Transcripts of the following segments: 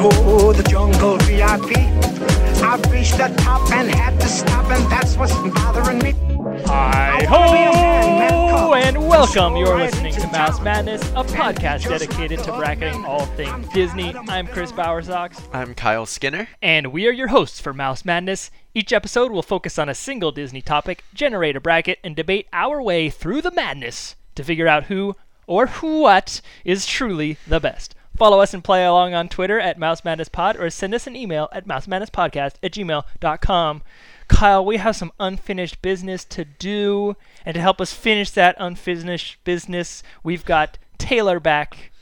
was ooh, the jungle VIP. I've reached the top and had to stop, and that's what's bothering me. Hi ho and welcome. You're listening to Mouse Madness, a podcast dedicated to bracketing all things Disney. I'm Chris Bowersox, I'm Kyle Skinner. and we are your hosts for Mouse Madness. Each episode will focus on a single Disney topic, generate a bracket, and debate our way through the madness to figure out who or what is truly the best. Follow us and play along on Twitter at Mouse Madness Pod or send us an email at mousemadnesspodcast at gmail.com. Kyle, we have some unfinished business to do, and to help us finish that unfinished business, we've got Taylor back.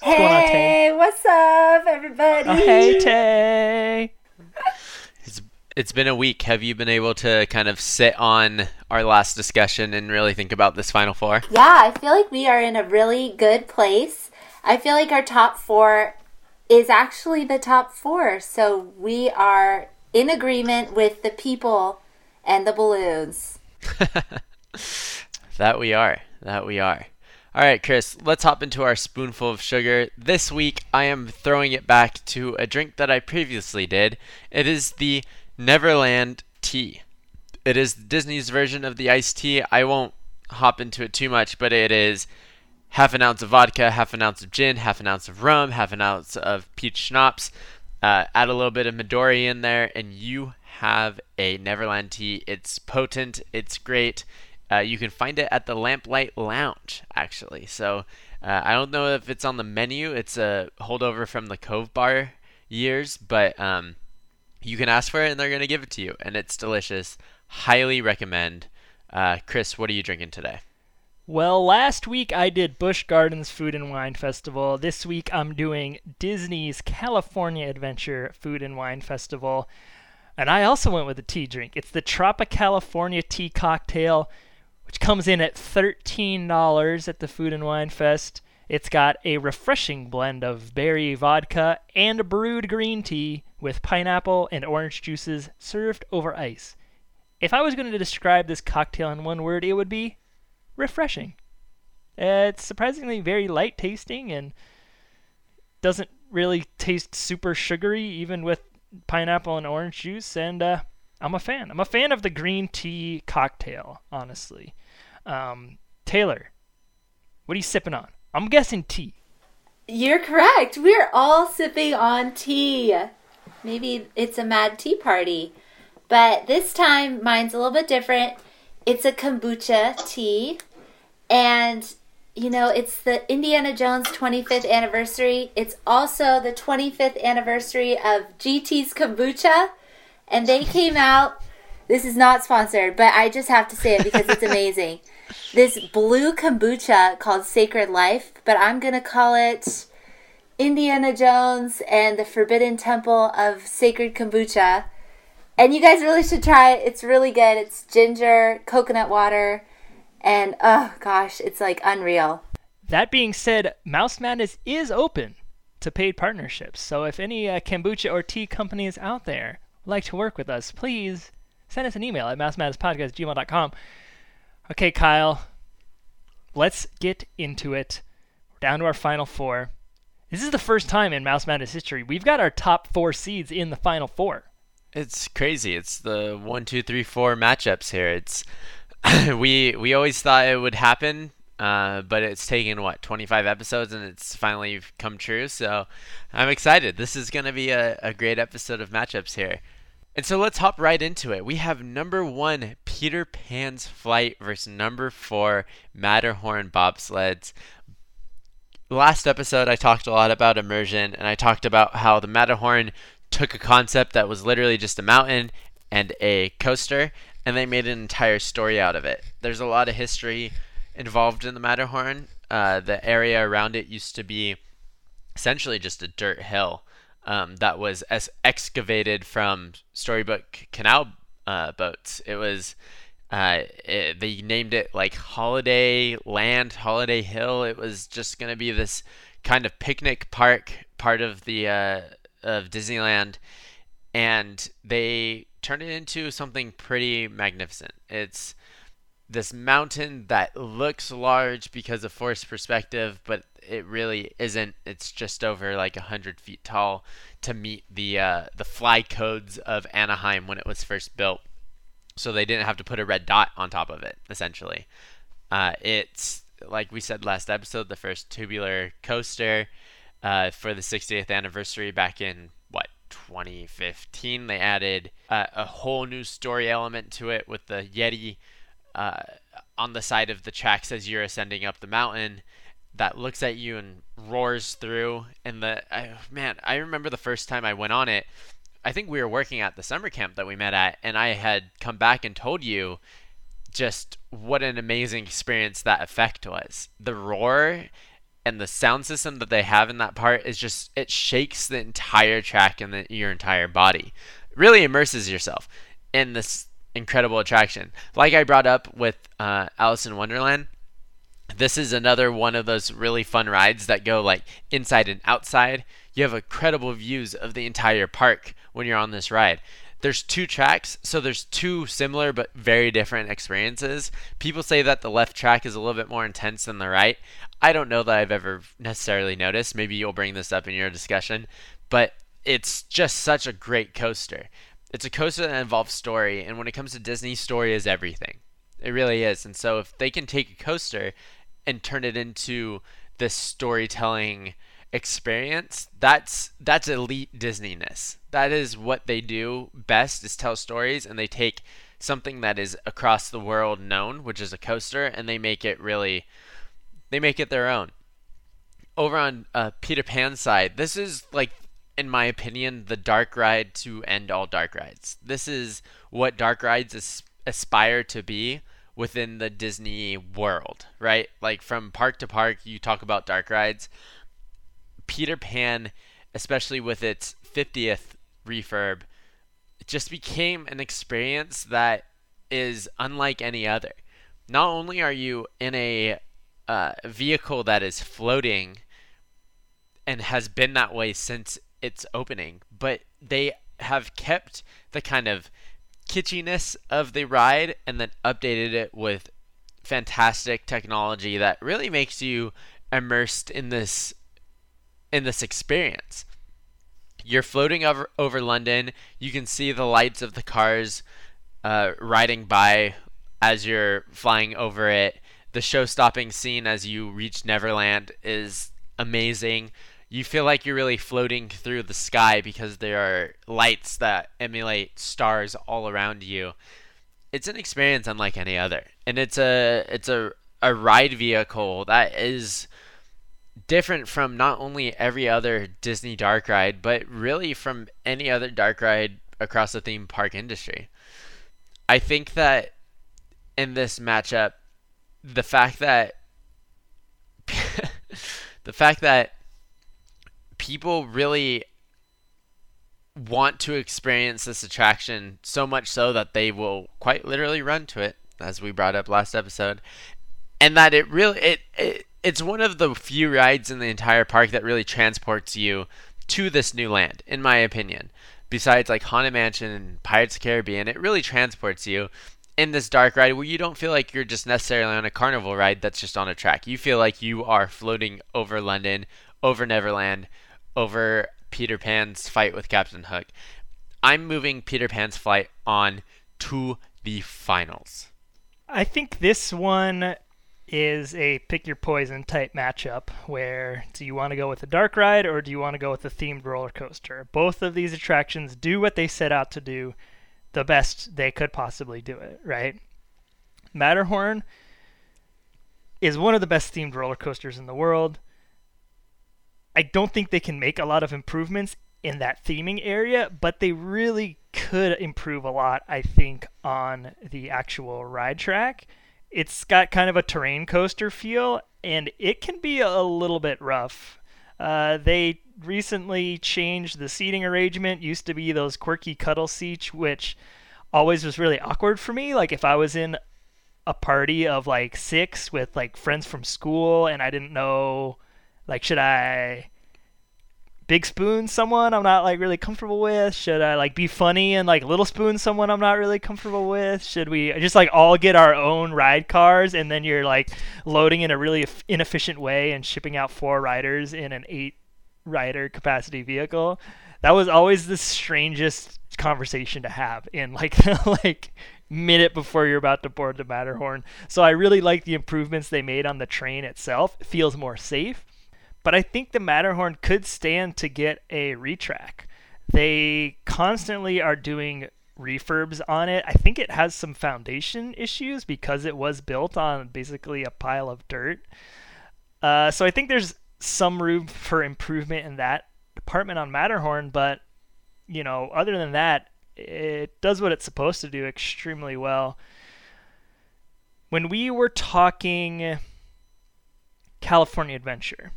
What's going on, Tay? Hey, what's up, everybody? Oh, hey, Tay. It's, it's been a week. Have you been able to kind of sit on our last discussion and really think about this Final Four? Yeah, I feel like we are in a really good place. I feel like our top four is actually the top four. So we are in agreement with the people and the balloons. That we are. That we are. All right, Chris, let's hop into our spoonful of sugar. This week, I am throwing it back to a drink that I previously did. It is the Neverland tea. It is Disney's version of the iced tea. I won't hop into it too much, but it is half an ounce of vodka, half an ounce of gin, half an ounce of rum, half an ounce of peach schnapps. Uh, add a little bit of Midori in there, and you have a Neverland tea. It's potent, it's great. Uh, you can find it at the Lamplight Lounge, actually. So uh, I don't know if it's on the menu. It's a holdover from the Cove Bar years, but um, you can ask for it, and they're gonna give it to you, and it's delicious. Highly recommend. Uh, Chris, what are you drinking today? Well, last week I did Busch Gardens Food and Wine Festival. This week I'm doing Disney's California Adventure Food and Wine Festival. And I also went with a tea drink. It's the Tropicalifornia Tea Cocktail, which comes in at $13 at the Food and Wine Fest. It's got a refreshing blend of berry vodka and brewed green tea with pineapple and orange juices served over ice. If I was going to describe this cocktail in one word, it would be refreshing. It's surprisingly very light tasting and doesn't really taste super sugary, even with pineapple and orange juice. And uh, I'm a fan. I'm a fan of the green tea cocktail, honestly. Um, Taylor, what are you sipping on? I'm guessing tea. You're correct. We're all sipping on tea. Maybe it's a mad tea party. But this time, mine's a little bit different. It's a kombucha tea. And, you know, it's the Indiana Jones 25th anniversary. It's also the 25th anniversary of GT's Kombucha. And they came out. This is not sponsored, but I just have to say it because it's amazing. this blue kombucha called Sacred Life, but I'm going to call it Indiana Jones and the Forbidden Temple of Sacred Kombucha. And you guys really should try it. It's really good. It's ginger, coconut water, and oh gosh, it's like unreal. That being said, Mouse Madness is open to paid partnerships. So if any uh, kombucha or tea companies out there would like to work with us, please send us an email at mousemadnesspodcast@gmail.com. Okay, Kyle, let's get into it. We're down to our final four. This is the first time in Mouse Madness history we've got our top four seeds in the final four. It's crazy. It's the one, two, three, four matchups here. It's we we always thought it would happen, uh, but it's taken what 25 episodes and it's finally come true. So I'm excited. This is gonna be a, a great episode of matchups here. And so let's hop right into it. We have number one Peter Pan's Flight versus number four Matterhorn bobsleds. Last episode, I talked a lot about immersion, and I talked about how the Matterhorn took a concept that was literally just a mountain and a coaster, and they made an entire story out of it. There's a lot of history involved in the Matterhorn. Uh, the area around it used to be essentially just a dirt hill um, that was es- excavated from storybook canal uh, boats. It was uh, it, they named it like Holiday Land, Holiday Hill. It was just gonna be this kind of picnic park part of the uh, of Disneyland, and they turned it into something pretty magnificent. It's this mountain that looks large because of forced perspective, but it really isn't. It's just over like hundred feet tall to meet the uh, the fly codes of Anaheim when it was first built. So they didn't have to put a red dot on top of it. Essentially, uh, it's like we said last episode, the first tubular coaster uh, for the 60th anniversary back in 2015. They added uh, a whole new story element to it with the Yeti uh, on the side of the tracks as you're ascending up the mountain that looks at you and roars through. And the I, man, I remember the first time I went on it. I think we were working at the summer camp that we met at, and I had come back and told you just what an amazing experience that effect was. The roar and the sound system that they have in that part is just it shakes the entire track and your entire body. Really immerses yourself in this incredible attraction. Like I brought up with uh, Alice in Wonderland, this is another one of those really fun rides that go like inside and outside. You have incredible views of the entire park when you're on this ride. There's two tracks, so there's two similar but very different experiences. People say that the left track is a little bit more intense than the right. I don't know that I've ever necessarily noticed. Maybe you'll bring this up in your discussion, but it's just such a great coaster. It's a coaster that involves story, and when it comes to Disney, story is everything. It really is. And so if they can take a coaster and turn it into this storytelling experience, that's that's elite Disneyness. That is what they do best is tell stories and they take something that is across the world known, which is a coaster, and they make it really they make it their own. Over on uh, Peter Pan's side, this is like in my opinion, the dark ride to end all dark rides. This is what dark rides as- aspire to be within the Disney world, right? Like from park to park, you talk about dark rides. Peter Pan, especially with its 50th refurb, just became an experience that is unlike any other. Not only are you in a uh, vehicle that is floating and has been that way since its opening, but they have kept the kind of kitschiness of the ride and then updated it with fantastic technology that really makes you immersed in this in this experience. You're floating over over London. You can see the lights of the cars uh, riding by as you're flying over it. The show-stopping scene as you reach Neverland is amazing you feel like you're really floating through the sky because there are lights that emulate stars all around you. It's an experience unlike any other, and it's a it's a a ride vehicle that is different from not only every other Disney dark ride, but really from any other dark ride across the theme park industry. I think that in this matchup, the fact that the fact that people really want to experience this attraction so much so that they will quite literally run to it as we brought up last episode and that it really it, it it's one of the few rides in the entire park that really transports you to this new land in my opinion besides like haunted mansion and pirates of the caribbean it really transports you in this dark ride where you don't feel like you're just necessarily on a carnival ride that's just on a track you feel like you are floating over london over neverland over Peter Pan's fight with Captain Hook. I'm moving Peter Pan's flight on to the finals. I think this one is a pick your poison type matchup where do you want to go with a dark ride or do you want to go with a themed roller coaster? Both of these attractions do what they set out to do the best they could possibly do it, right? Matterhorn is one of the best themed roller coasters in the world. I don't think they can make a lot of improvements in that theming area, but they really could improve a lot, I think, on the actual ride track. It's got kind of a terrain coaster feel, and it can be a little bit rough. Uh, they recently changed the seating arrangement. Used to be those quirky cuddle seats, which always was really awkward for me. Like if I was in a party of like six with like friends from school and I didn't know like, should I big spoon someone I'm not like really comfortable with? Should I like be funny and like little spoon someone I'm not really comfortable with? Should we just like all get our own ride cars and then you're like loading in a really inefficient way and shipping out four riders in an eight rider capacity vehicle? That was always the strangest conversation to have in like like minute before you're about to board the Matterhorn. So I really like the improvements they made on the train itself. It feels more safe. But I think the Matterhorn could stand to get a retrack. They constantly are doing refurbs on it. I think it has some foundation issues because it was built on basically a pile of dirt. Uh, so I think there's some room for improvement in that department on Matterhorn, but you know, other than that, it does what it's supposed to do extremely well. When we were talking California Adventure,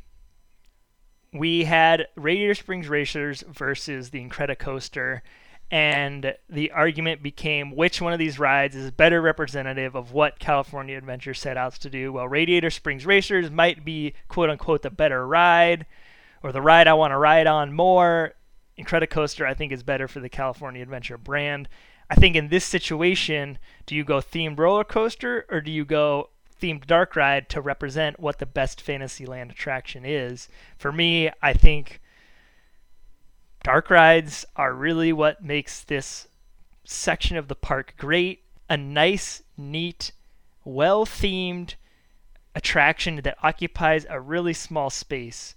we had Radiator Springs Racers versus the Incredicoaster, and the argument became which one of these rides is better representative of what California Adventure set out to do. Well, Radiator Springs Racers might be quote unquote the better ride, or the ride I want to ride on more. Incredicoaster, I think, is better for the California Adventure brand. I think in this situation, do you go themed roller coaster or do you go themed dark ride to represent what the best Fantasyland attraction is? For me, I think dark rides are really what makes this section of the park great. A nice, neat, well themed attraction that occupies a really small space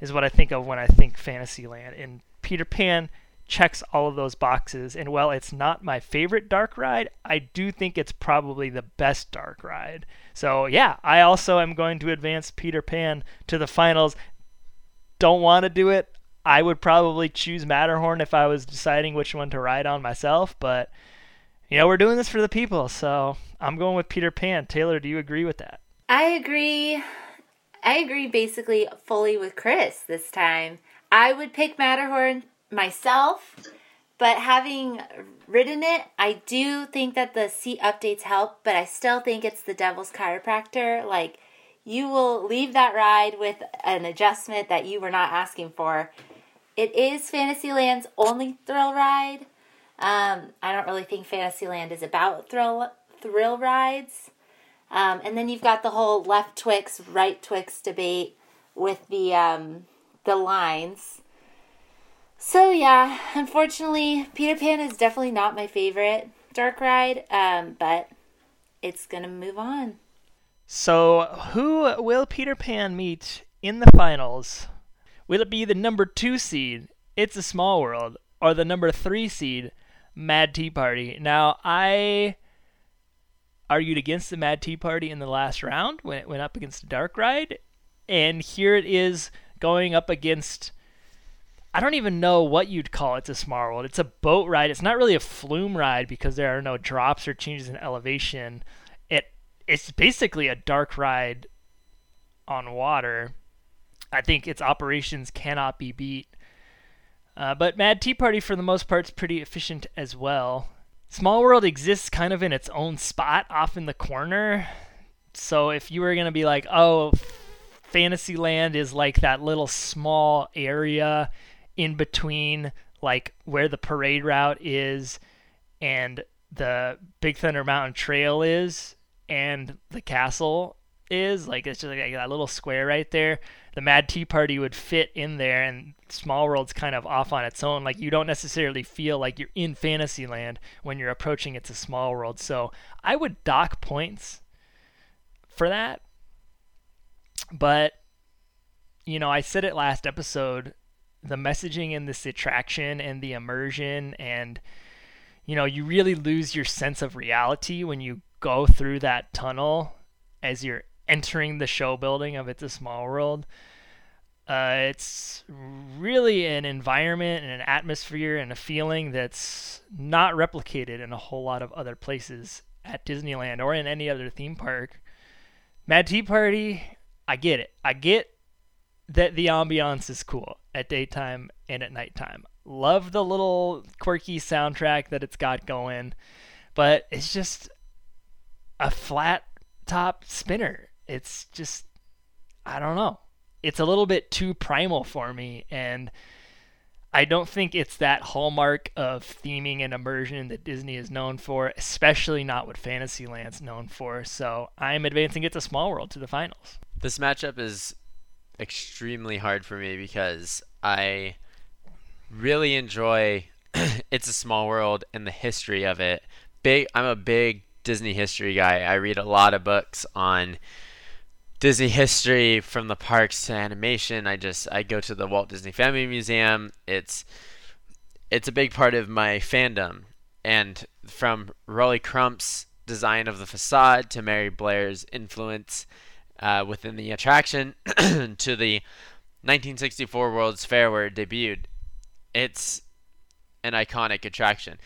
is what I think of when I think Fantasyland. And Peter Pan checks all of those boxes. And while it's not my favorite dark ride, I do think it's probably the best dark ride. So, yeah, I also am going to advance Peter Pan to the finals. Don't want to do it. I would probably choose Matterhorn if I was deciding which one to ride on myself, but you know, we're doing this for the people, so I'm going with Peter Pan. Taylor, do you agree with that? I agree. I agree basically fully with Chris this time. I would pick Matterhorn myself, but having ridden it, I do think that the seat updates help, but I still think it's the devil's chiropractor. Like, you will leave that ride with an adjustment that you were not asking for. It is Fantasyland's only thrill ride. Um, I don't really think Fantasyland is about thrill thrill rides. Um, and then you've got the whole left Twix, right Twix debate with the um, the lines. So yeah, unfortunately, Peter Pan is definitely not my favorite dark ride, um, but it's gonna move on. So who will Peter Pan meet in the finals? Will it be the number two seed, It's a Small World, or the number three seed, Mad Tea Party? Now I argued against the Mad Tea Party in the last round when it went up against Dark Ride, and here it is going up against I don't even know what you'd call it. A small world. It's a boat ride. It's not really a flume ride because there are no drops or changes in elevation. It it's basically a dark ride on water. I think its operations cannot be beat. Uh, but Mad Tea Party, for the most part, is pretty efficient as well. Small World exists kind of in its own spot off in the corner. So if you were going to be like, oh, Fantasyland is like that little small area in between like where the parade route is and the Big Thunder Mountain Trail is and the castle is like it's just like that little square right there. The mad tea party would fit in there and small world's kind of off on its own. Like you don't necessarily feel like you're in fantasyland when you're approaching it's a small world. So i would dock points for that. But you know, I said it last episode, the messaging in this attraction and the immersion and you know, you really lose your sense of reality when you go through that tunnel as you're entering the show building of It's a Small World. Uh, it's really an environment and an atmosphere and a feeling that's not replicated in a whole lot of other places at Disneyland or in any other theme park. Mad Tea Party, I get it. I get that the ambiance is cool at daytime and at nighttime. Love the little quirky soundtrack that it's got going, but it's just a flat top spinner. It's just I don't know. It's a little bit too primal for me and I don't think it's that hallmark of theming and immersion that Disney is known for, especially not what Fantasyland's known for. So I'm advancing it to Small World to the finals. This matchup is extremely hard for me because I really enjoy It's a Small World and the history of it. Big I'm a big Disney history guy. I read a lot of books on Disney history from the parks to animation. I just I go to the Walt Disney Family Museum. It's it's a big part of my fandom. And from Rolly Crump's design of the facade to Mary Blair's influence uh, within the attraction to the 1964 World's Fair where it debuted, it's an iconic attraction.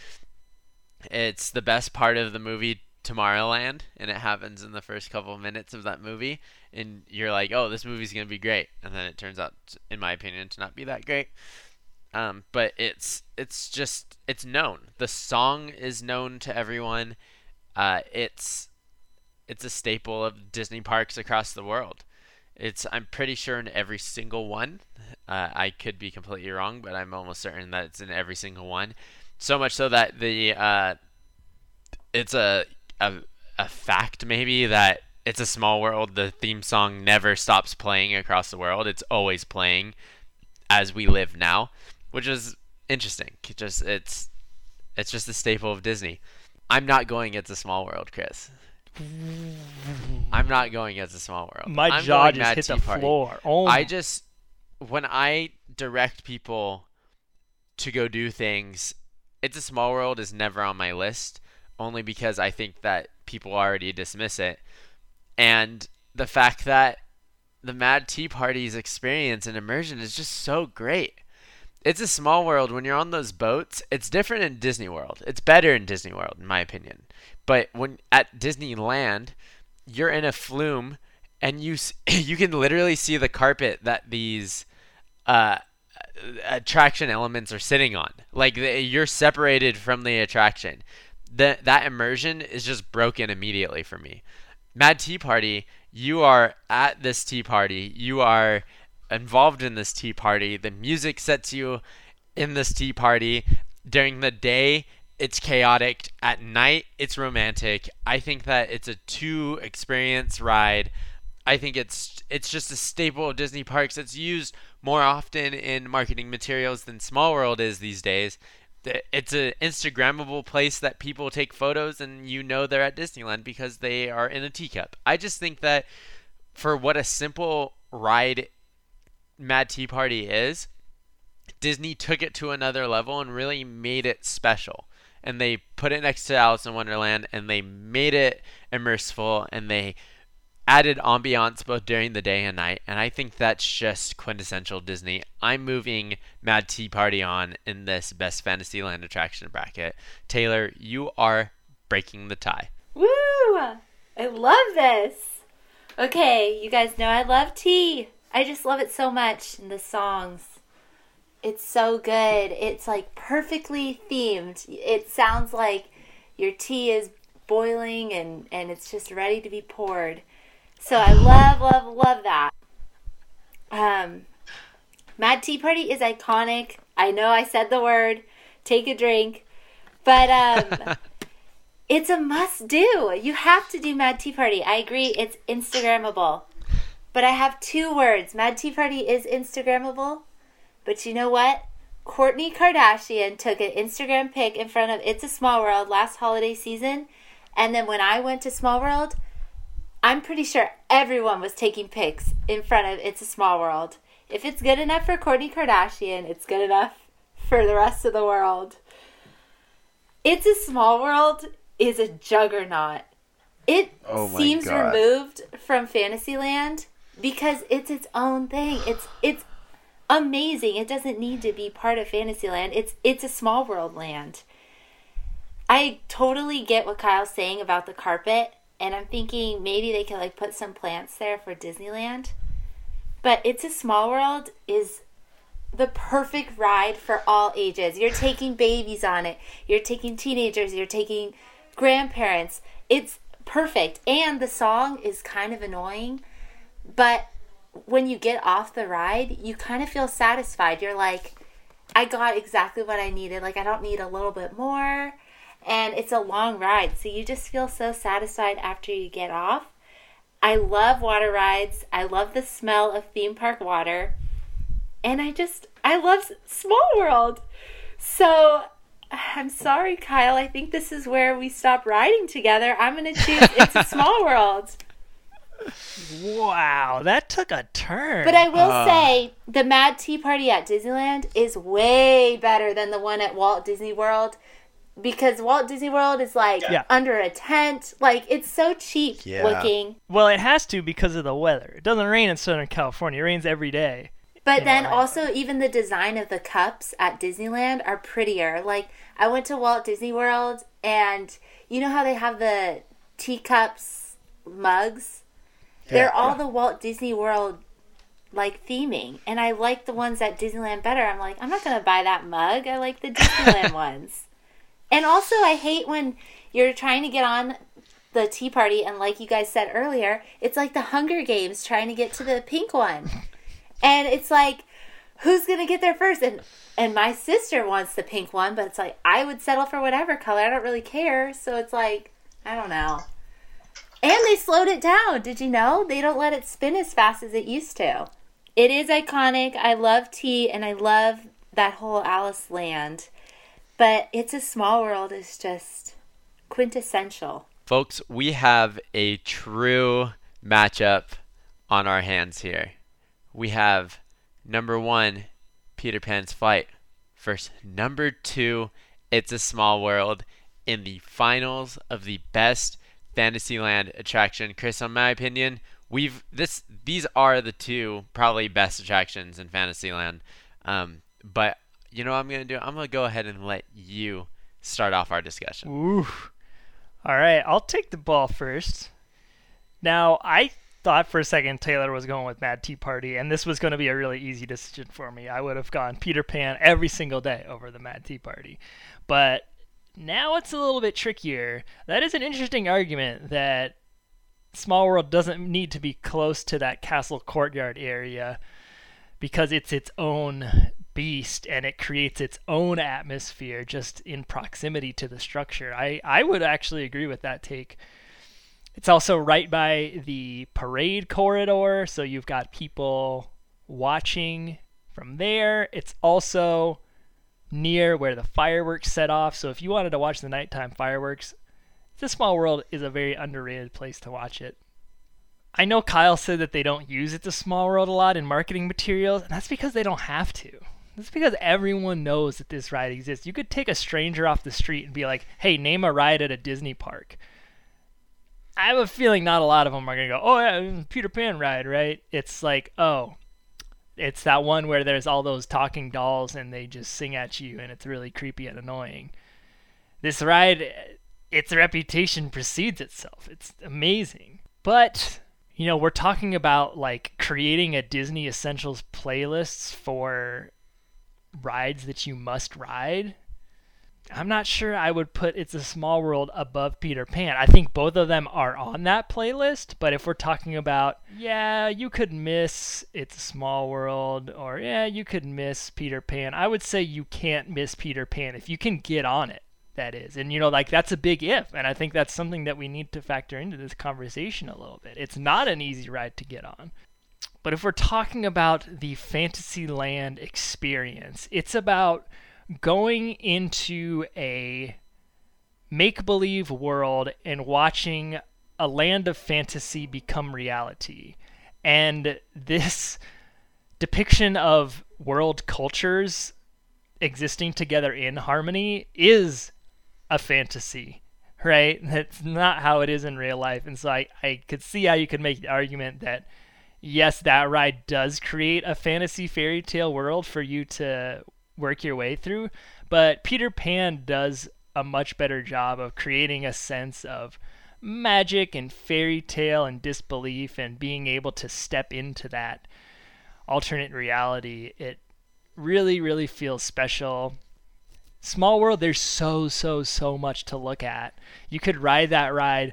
It's the best part of the movie Tomorrowland, and it happens in the first couple of minutes of that movie, and you're like, "Oh, this movie's gonna be great," and then it turns out, in my opinion, to not be that great. Um, but it's it's just it's known. The song is known to everyone. Uh, it's it's a staple of Disney parks across the world. It's I'm pretty sure in every single one. Uh, I could be completely wrong, but I'm almost certain that it's in every single one. So much so that the uh, it's a, a a fact maybe that it's a small world. The theme song never stops playing across the world. It's always playing as we live now, which is interesting. It just it's it's just a staple of Disney. I'm not going It's a Small World, Chris. I'm not going as a Small World. My I'm jaw just hit Tea the Party. floor. Oh, I just when I direct people to go do things, it's a small world is never on my list only because I think that people already dismiss it. And the fact that the Mad Tea Party's experience and immersion is just so great. It's a small world when you're on those boats. It's different in Disney World. It's better in Disney World in my opinion. But when at Disneyland, you're in a flume and you you can literally see the carpet that these uh, attraction elements are sitting on. Like the, you're separated from the attraction. That that immersion is just broken immediately for me. Mad Tea Party, you are at this tea party. You are involved in this tea party. The music sets you in this tea party. During the day, it's chaotic. At night, it's romantic. I think that it's a two experience ride. I think it's it's just a staple of Disney parks. It's used more often in marketing materials than Small World is these days. It's an Instagrammable place that people take photos and you know they're at Disneyland because they are in a teacup. I just think that for what a simple ride Mad Tea Party is, Disney took it to another level and really made it special. And they put it next to Alice in Wonderland and they made it immersive and they added ambiance both during the day and night. And I think that's just quintessential Disney. I'm moving Mad Tea Party on in this Best Fantasyland attraction bracket. Taylor, you are breaking the tie. Woo! I love this. Okay, you guys know I love tea. I just love it so much in the songs. It's so good. It's like perfectly themed. It sounds like your tea is boiling and and it's just ready to be poured. So I love love love that. Um Mad Tea Party is iconic. I know I said the word. Take a drink. But um it's a must do. You have to do Mad Tea Party. I agree. It's Instagrammable. But I have two words. Mad Tea Party is Instagrammable. But you know what? Kourtney Kardashian took an Instagram pic in front of It's a Small World last holiday season. And then when I went to Small World, I'm pretty sure everyone was taking pics in front of It's a Small World. If it's good enough for Kourtney Kardashian, it's good enough for the rest of the world. It's a Small World is a juggernaut. It Oh seems God. removed from Fantasyland because it's its own thing. It's it's amazing. It doesn't need to be part of Fantasyland. It's it's a small world land. I totally get what Kyle's saying about the carpet, and I'm thinking maybe they could like put some plants there for Disneyland. But it's a small world is the perfect ride for all ages. You're taking babies on it. You're taking teenagers. You're taking grandparents. It's perfect. And the song is kind of annoying, but when you get off the ride, you kind of feel satisfied. You're like, I got exactly what I needed. Like I don't need a little bit more. And it's a long ride, so you just feel so satisfied after you get off. I love water rides. I love the smell of theme park water. And I just I love Small World. So I'm sorry, Kyle. I think this is where we stop riding together. I'm going to choose It's a Small World. Wow, that took a turn. But I will uh. say the Mad Tea Party at Disneyland is way better than the one at Walt Disney World because Walt Disney World is like Yeah. under a tent. Like it's so cheap Yeah. looking. well, it has to because of the weather. It doesn't rain in Southern California. It rains every day. But Yeah, then right. also even the design of the cups at Disneyland are prettier. Like I went to Walt Disney World and you know how they have the teacups mugs? They're all the Walt Disney World like theming. And I like the ones at Disneyland better. I'm like, I'm not gonna buy that mug. I like the Disneyland ones. And also I hate when you're trying to get on the tea party and like you guys said earlier, it's like the Hunger Games trying to get to the pink one and it's like who's gonna get there first and and my sister wants the pink one but it's like i would settle for whatever color i don't really care so it's like i don't know and they slowed it down. Did you know? They don't let it spin as fast as it used to. It is iconic. I love tea and i love that whole alice land. But it's a small world is just quintessential. Folks, we have a true matchup on our hands here. We have number one, Peter Pan's Flight, versus number two, It's a Small World, in the finals of the best Fantasyland attraction. Chris, in my opinion, we've this these are the two probably best attractions in Fantasyland. Um, but you know what I'm gonna do? I'm gonna go ahead and let you start off our discussion. Ooh. All right, I'll take the ball first. Now, I thought for a second Taylor was going with Mad Tea Party, and this was going to be a really easy decision for me. I would have gone Peter Pan every single day over the Mad Tea Party. But now it's a little bit trickier. That is an interesting argument that Small World doesn't need to be close to that castle courtyard area because it's its own beast and it creates its own atmosphere just in proximity to the structure. I, I would actually agree with that take. It's also right by the parade corridor, so you've got people watching from there. It's also near where the fireworks set off, so if you wanted to watch the nighttime fireworks, The Small World is a very underrated place to watch it. I know Kyle said that they don't use It's a Small World a lot in marketing materials, and that's because they don't have to. That's because everyone knows that this ride exists. You could take a stranger off the street and be like, hey, name a ride at a Disney park. I have a feeling not a lot of them are to go, oh, yeah, Peter Pan ride, right? It's like, oh, it's that one where there's all those talking dolls and they just sing at you and it's really creepy and annoying. This ride, its reputation precedes itself. It's amazing. But, you know, we're talking about like creating a Disney Essentials playlists for rides that you must ride. I'm not sure I would put It's a Small World above Peter Pan. I think both of them are on that playlist, but if we're talking about, yeah, you could miss It's a Small World, or yeah, you could miss Peter Pan, I would say you can't miss Peter Pan if you can get on it, that is. And, you know, like that's a big if, and I think that's something that we need to factor into this conversation a little bit. It's not an easy ride to get on. But if we're talking about the Fantasyland experience, it's about going into a make believe world and watching a land of fantasy become reality. And this depiction of world cultures existing together in harmony is a fantasy, right? That's not how it is in real life. And so I, I could see how you could make the argument that yes, that ride does create a fantasy fairy tale world for you to work your way through, but Peter Pan does a much better job of creating a sense of magic and fairy tale and disbelief and being able to step into that alternate reality. It really, really feels special. Small World, there's so, so, so much to look at. You could ride that ride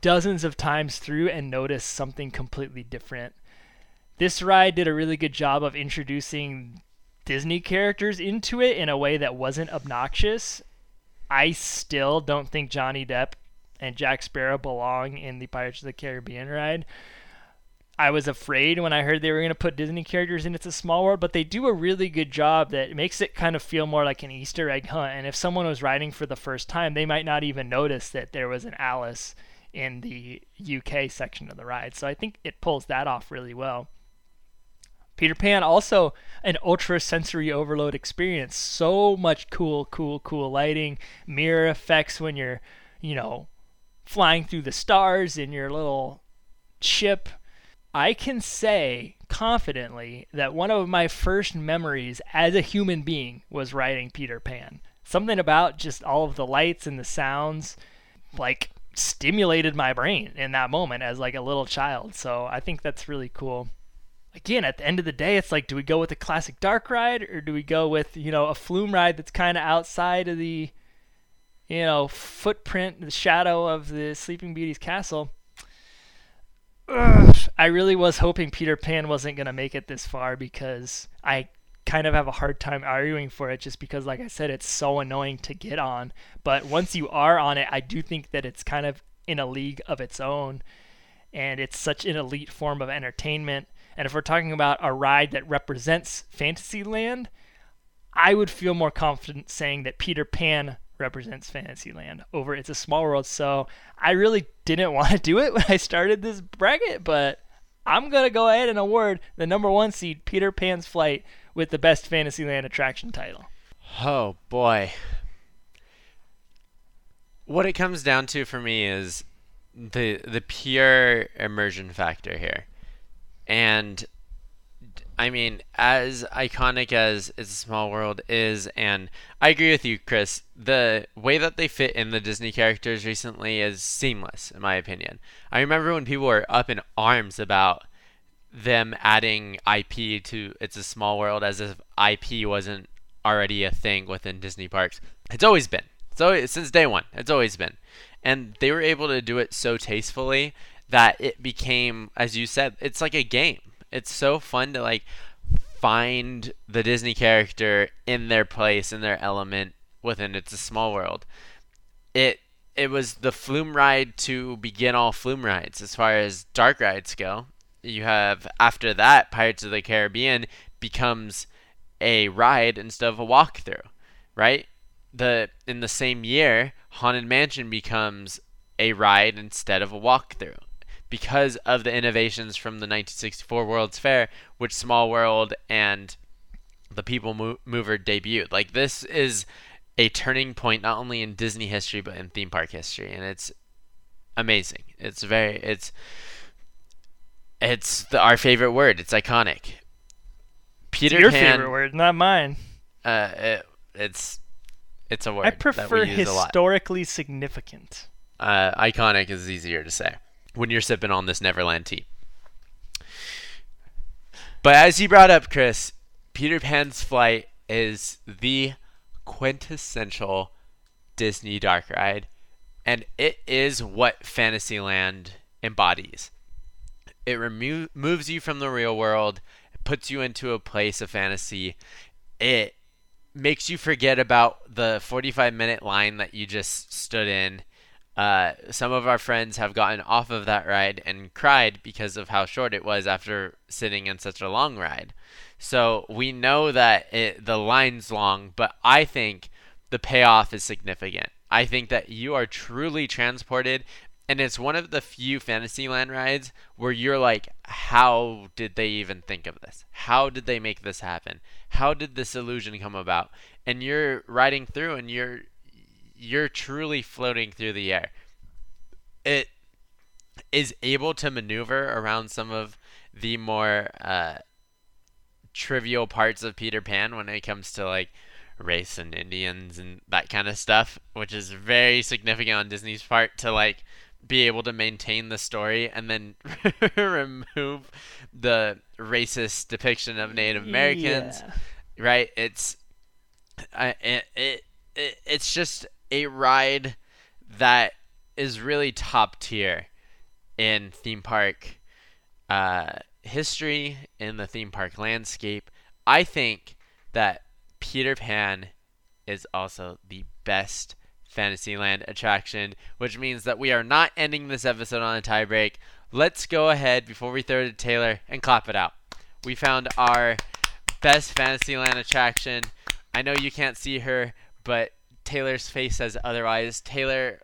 dozens of times through and notice something completely different. This ride did a really good job of introducing Disney characters into it in a way that wasn't obnoxious, I still don't think Johnny Depp and Jack Sparrow belong in the Pirates of the Caribbean ride. I was afraid when I heard they were going to put Disney characters in It's a Small World, but they do a really good job that makes it kind of feel more like an Easter egg hunt. And if someone was riding for the first time, they might not even notice that there was an Alice in the UK section of the ride. So I think it pulls that off really well. Peter Pan also an ultra sensory overload experience. So much cool, cool, cool lighting, mirror effects when you're, you know, flying through the stars in your little ship I can say confidently that one of my first memories as a human being was riding Peter Pan. Something about just all of the lights and the sounds like stimulated my brain in that moment as like a little child. So I think that's really cool. Again, at the end of the day, it's like, do we go with the classic dark ride or do we go with, you know, a flume ride that's kind of outside of the, you know, footprint, the shadow of the Sleeping Beauty's castle? Ugh, I really was hoping Peter Pan wasn't going to make it this far because I kind of have a hard time arguing for it just because, like I said, it's so annoying to get on. But once you are on it, I do think that it's kind of in a league of its own and it's such an elite form of entertainment. And if we're talking about a ride that represents Fantasyland, I would feel more confident saying that Peter Pan represents Fantasyland over It's a Small World. So I really didn't want to do it when I started this bracket, but I'm going to go ahead and award the number one seed, Peter Pan's Flight, with the best Fantasyland attraction title. Oh, boy. What it comes down to for me is the the pure immersion factor here. And I mean, as iconic as It's a Small World is, and I agree with you, Chris, the way that they fit in the Disney characters recently is seamless, in my opinion. I remember when people were up in arms about them adding IP to It's a Small World as if IP wasn't already a thing within Disney parks. It's always been. So since day one, it's always been. And they were able to do it so tastefully that it became, as you said, it's like a game it's so fun to like find the Disney character in their place, in their element within It's a Small World. It it was the flume ride to begin all flume rides as far as dark rides go. You have after that Pirates of the Caribbean becomes a ride instead of a walkthrough, right? The in the same year, Haunted Mansion becomes a ride instead of a walkthrough because of the innovations from the 1964 World's Fair, which Small World and the People Mover debuted. Like this is a turning point not only in Disney history but in theme park history, and it's amazing. It's very it's it's the, our favorite word. It's iconic. Peter it's your Pan, favorite word, not mine. Uh, it, it's it's a word. I prefer historically significant. Uh, iconic is easier to say when you're sipping on this Neverland tea. But as you brought up, Chris, Peter Pan's Flight is the quintessential Disney dark ride, and it is what Fantasyland embodies. It remo- moves you from the real world, it puts you into a place of fantasy. It makes you forget about the 45 minute line that you just stood in uh, some of our friends have gotten off of that ride and cried because of how short it was after sitting in such a long ride. So we know that it, the line's long, but I think the payoff is significant. I think that you are truly transported, and it's one of the few Fantasyland rides where you're like, how did they even think of this? How did they make this happen? How did this illusion come about? And you're riding through, and you're you're truly floating through the air. It is able to maneuver around some of the more uh, trivial parts of Peter Pan when it comes to like race and Indians and that kind of stuff, which is very significant on Disney's part to like be able to maintain the story and then remove the racist depiction of Native Americans. Yeah. Right? It's I, it, it, it it's just a ride that is really top tier in theme park uh, history, in the theme park landscape. I think that Peter Pan is also the best Fantasyland attraction, which means that we are not ending this episode on a tiebreak. Let's go ahead before we throw it to Taylor and clap it out. We found our best Fantasyland attraction. I know you can't see her, but Taylor's face says otherwise. Taylor,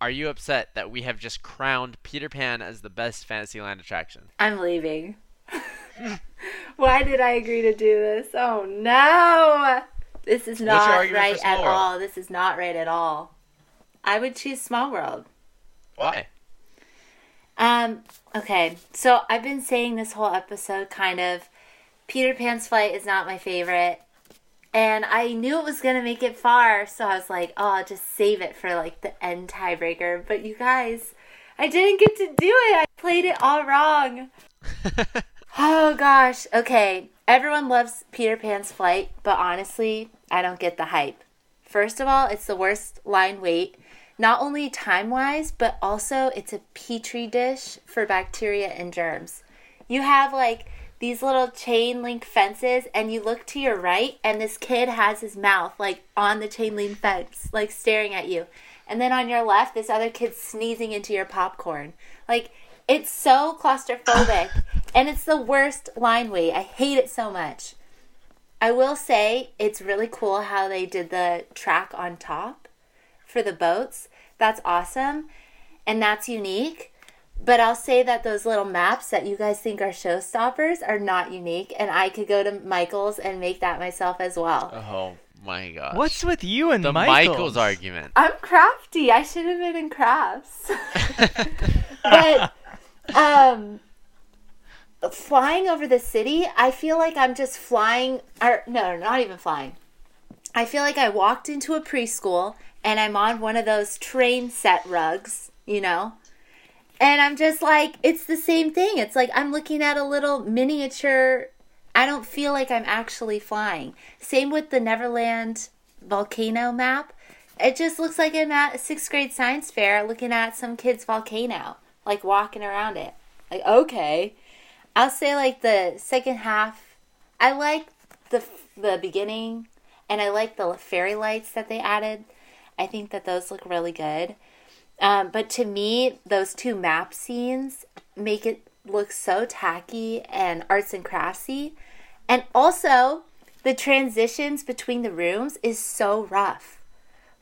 are you upset that we have just crowned Peter Pan as the best Fantasyland attraction? I'm leaving. Why did I agree to do this? Oh no! This is not right at World? all. This is not right at all. I would choose Small World. Why? Um, okay, so I've been saying this whole episode kind of Peter Pan's flight is not my favorite. And I knew it was gonna make it far, so I was like, oh, I'll just save it for like the end tiebreaker. But you guys, I didn't get to do it. I played it all wrong. Oh gosh. Okay. Everyone loves Peter Pan's flight, but honestly, I don't get the hype. First of all, it's the worst line wait, not only time wise, but also it's a petri dish for bacteria and germs. You have like these little chain link fences, and you look to your right, and this kid has his mouth like on the chain link fence, like staring at you. And then on your left, this other kid's sneezing into your popcorn. Like, it's so claustrophobic, and it's the worst line wait. I hate it so much. I will say it's really cool how they did the track on top for the boats. That's awesome, and that's unique. But I'll say that those little maps that you guys think are showstoppers are not unique, and I could go to Michael's and make that myself as well. Oh my gosh. What's with you and the Michaels? Michaels argument? I'm crafty. I should have been in crafts. but um flying over the city, I feel like I'm just flying or no, not even flying. I feel like I walked into a preschool and I'm on one of those train set rugs, you know? And I'm just like, it's the same thing. It's like I'm looking at a little miniature. I don't feel like I'm actually flying. Same with the Neverland volcano map. It just looks like I'm at a sixth grade science fair looking at some kid's volcano, like walking around it. Like, okay. I'll say, like, the second half, I like the, the beginning and I like the fairy lights that they added. I think that those look really good. Um, but to me, those two map scenes make it look so tacky and arts and craftsy. And also, the transitions between the rooms is so rough.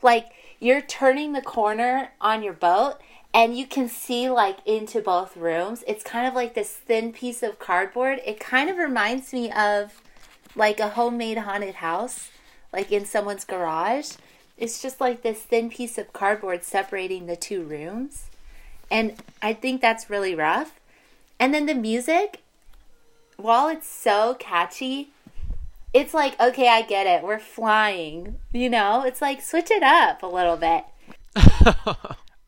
Like, you're turning the corner on your boat and you can see like into both rooms. It's kind of like this thin piece of cardboard. It kind of reminds me of like a homemade haunted house, like in someone's garage. It's just like this thin piece of cardboard separating the two rooms. And I think that's really rough. And then the music, while it's so catchy, it's like, okay, I get it. We're flying. You know, it's like switch it up a little bit.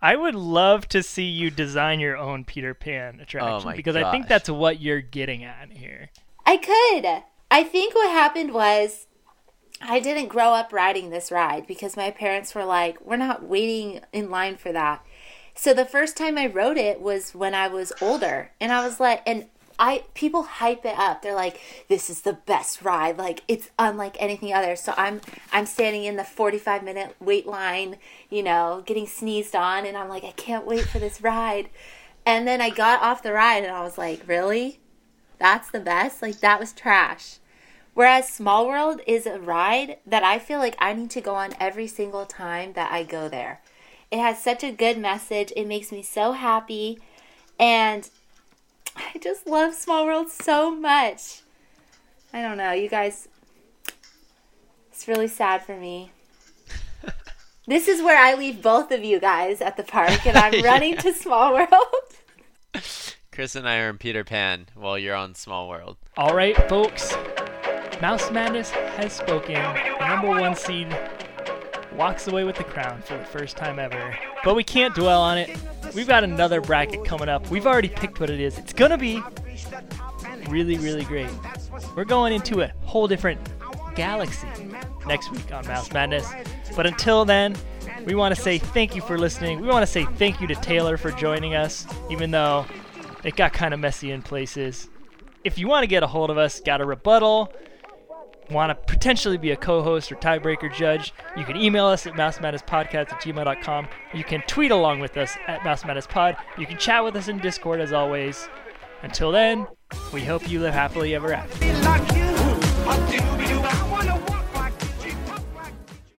I would love to see you design your own Peter Pan attraction Oh my because I think that's what you're getting at here. I could. I think what happened was I didn't grow up riding this ride because my parents were like, we're not waiting in line for that. So the first time I rode it was when I was older. And I was like, and I people hype it up. They're like, this is the best ride. Like it's unlike anything other. So I'm I'm standing in the 45 minute wait line, you know, getting sneezed on and I'm like, I can't wait for this ride. And then I got off the ride and I was like, really? That's the best? Like that was trash. Whereas Small World is a ride that I feel like I need to go on every single time that I go there. It has such a good message. It makes me so happy. And I just love Small World so much. I don't know, you guys. It's really sad for me. This is where I leave both of you guys at the park, and I'm running to Small World. Chris and I are in Peter Pan while you're on Small World. All right, folks. Mouse Madness has spoken. The number one seed walks away with the crown for the first time ever. But we can't dwell on it. We've got another bracket coming up. We've already picked what it is. It's gonna be really, really great. We're going into a whole different galaxy next week on Mouse Madness. But until then, we want to say thank you for listening. We want to say thank you to Taylor for joining us, even though it got kind of messy in places. If you want to get a hold of us, got a rebuttal, want to potentially be a co-host or tiebreaker judge, you can email us at mousemadnesspodcast at gmail.com. You can tweet along with us at mousemadnesspod. You can chat with us in Discord as always. Until then, we hope you live happily ever after.